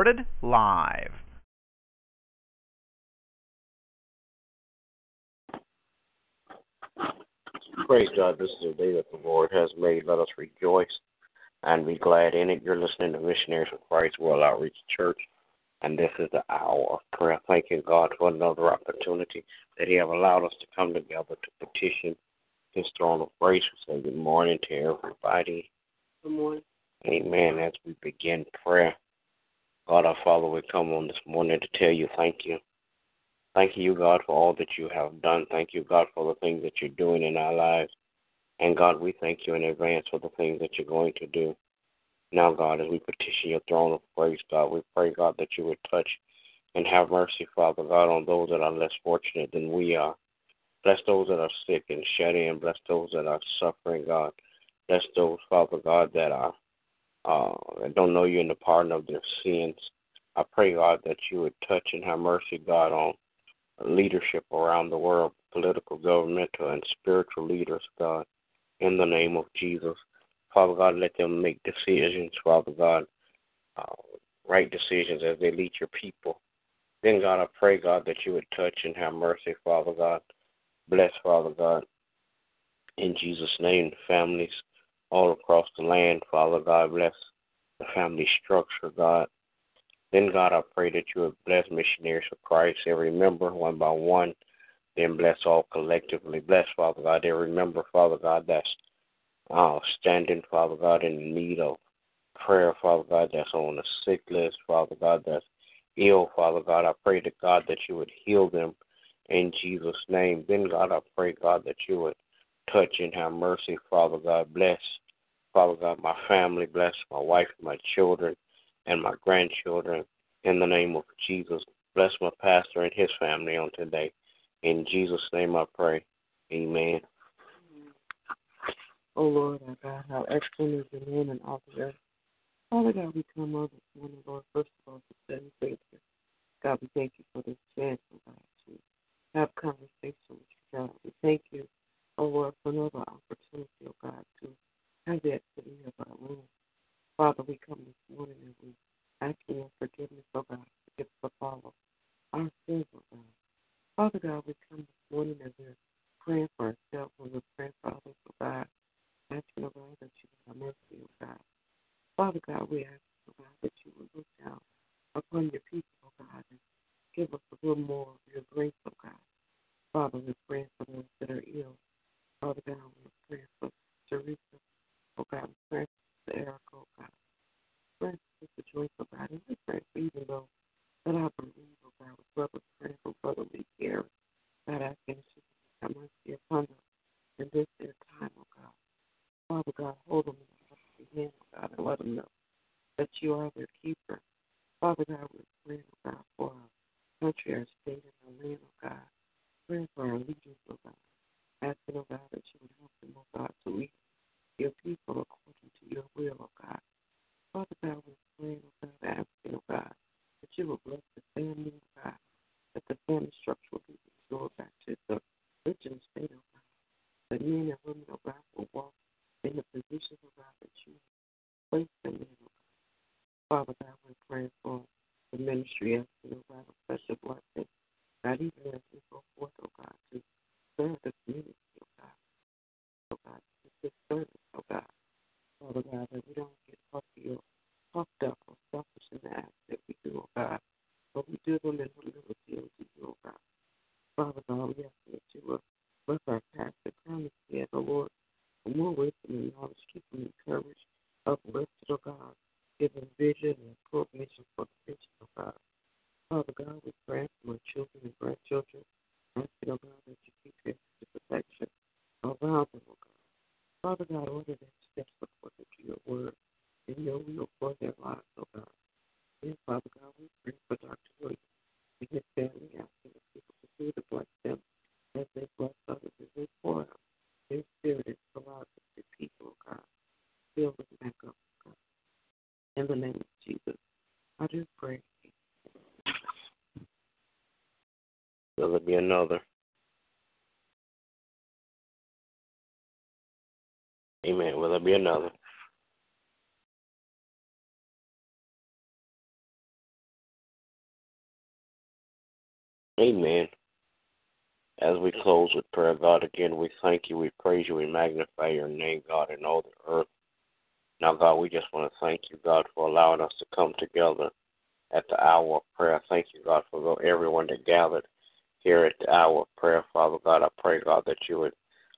Recorded live. Praise God, this is the day that the Lord has made. Let us rejoice and be glad in it. You're listening to Missionaries of Christ World Outreach Church, and this is the hour of prayer. Thank you, God, for another opportunity that He have allowed us to come together to petition His throne of grace. We say good morning to everybody. Good morning. Amen. As we begin prayer, God our Father, we come on this morning to tell you thank you. Thank you, God, for all that you have done. Thank you, God, for the things that you're doing in our lives. And God, we thank you in advance for the things that you're going to do. Now, God, as we petition your throne of grace, God, we pray, God, that you would touch and have mercy, Father God, on those that are less fortunate than we are. Bless those that are sick and shut. Bless those that are suffering, God. Bless those, Father God, that are uh, don't know you in the pardon of their sins. I pray, God, that you would touch and have mercy, God, on leadership around the world, political, governmental, and spiritual leaders, God, in the name of Jesus. Father God, let them make decisions, Father God, uh, right decisions as they lead your people. Then, God, I pray, God, that you would touch and have mercy, Father God. Bless, Father God, in Jesus' name, families all across the land, Father God. Bless the family structure, God. Then, God, I pray that you would bless missionaries of Christ, every member, one by one. Then bless all collectively. Bless, Father God, every member, Father God, that's uh, standing, Father God, in need of prayer, Father God, that's on the sick list, Father God, that's ill, Father God. I pray to God that you would heal them in Jesus' name. Then, God, I pray, God, that you would touch and have mercy, Father God. Bless, Father God, my family. Bless my wife, my children and my grandchildren in the name of Jesus. Bless my pastor and his family on today. In Jesus' name I pray. Amen. Oh Lord, our God, how excellent is your name in all the earth. Father God, we come on this morning, Lord, first of all, to say thank you. God, we thank you for this chance, oh God, to have conversation with you, God. We thank you, oh Lord, for another opportunity, oh God, to have the activity of our room. Father, we come this morning and we ask you for forgiveness, oh God, forgive us for follow our sins, oh God. Father God, we come this morning and we're praying for ourselves and we're praying for others, oh God. Asking, oh God, that you have mercy, oh God. Father God, we ask, oh God, that you will look down upon your people, oh God, and give us a little more of your grace, oh God. Father, we're praying for those that are ill. Father God, we're praying for Teresa, oh God, we're praying for Erica, oh God. Pray for Sister Joyce, oh God, and we pray for even though that I believe, oh God, with brother praying for brother Lee Gary, God, asking that you have mercy upon them in this their time, oh God. Father God, hold them in the hand, oh God, and let them know that you are their keeper. Father God, we're praying, oh God, for our country, our state, and our land, oh God. Praying for our leaders, oh God. Asking, oh God, that you would help them, oh God, to lead your people according to your will, oh God. Father God, we're praying, oh God, asking, oh God, that you will bless the family, oh God, that the family structure will be restored back to the original state, oh God. That men and women, oh God, will walk in the position, oh God, that you place them in, oh God. Father God, we're praying for the ministry, asking, oh God, a special blessing. God, even as we go forth, oh God, to serve the community, oh God. Oh God, to this service, oh God. Father God, that we don't get puffy or puffed up or selfish in the acts that we do, oh God. But we do them in humility unto you, oh God. Father God, we ask that you will bless our pastor, head, oh Lord, for more wisdom and knowledge, keep him encouraged, uplifted, oh God. Him vision and provision for the vision, oh God. Father God, we pray for my children and grandchildren. Asking, oh God, that you keep your protection around them, oh God. Father God, order their steps according to your word and your will for their lives, oh God. And Father God, we pray for Dr. Williams and his family, asking that people continue to bless them as they bless others, as they pour out their spirit and pour out to people, oh God. Fill them back up, oh God. In the name of Jesus, I do pray. Will there be another? Amen. Will there be another? Amen. As we close with prayer, God, again, we thank you, we praise you, we magnify your name, God, in all the earth. Now, God, we just want to thank you, God, for allowing us to come together at the hour of prayer. Thank you, God, for everyone that gathered here at the hour of prayer, Father God. I pray, God, that you would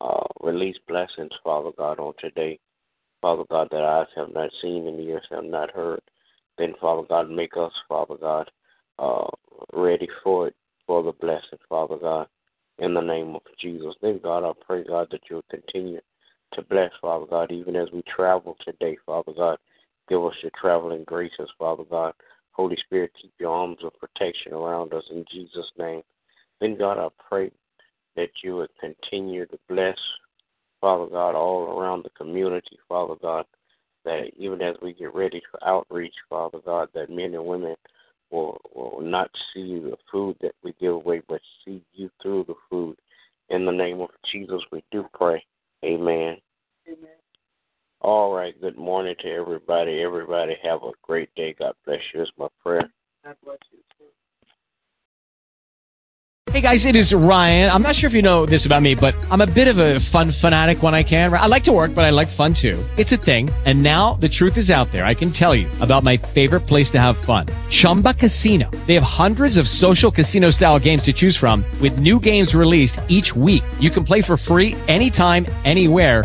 uh, release blessings, Father God, on today. Father God, that eyes have not seen and ears have not heard. Then, Father God, make us, Father God, uh, ready for it, for the blessing, Father God, in the name of Jesus. Then, God, I pray, God, that you'll continue to bless, Father God, even as we travel today, Father God. Give us your traveling graces, Father God. Holy Spirit, keep your arms of protection around us in Jesus' name. Then, God, I pray that you would continue to bless, Father God, all around the community, Father God, that even as we get ready for outreach, Father God, that men and women will, will not see the food that we give away, but see you through the food. In the name of Jesus, we do pray. Amen. Amen. All right. Good morning to everybody. Everybody have a great day. God bless you. Is my prayer. God bless you. Hey guys, it is Ryan. I'm not sure if you know this about me, but I'm a bit of a fun fanatic when I can. I like to work, but I like fun too. It's a thing. And now the truth is out there. I can tell you about my favorite place to have fun. Chumba Casino. They have hundreds of social casino style games to choose from with new games released each week. You can play for free anytime, anywhere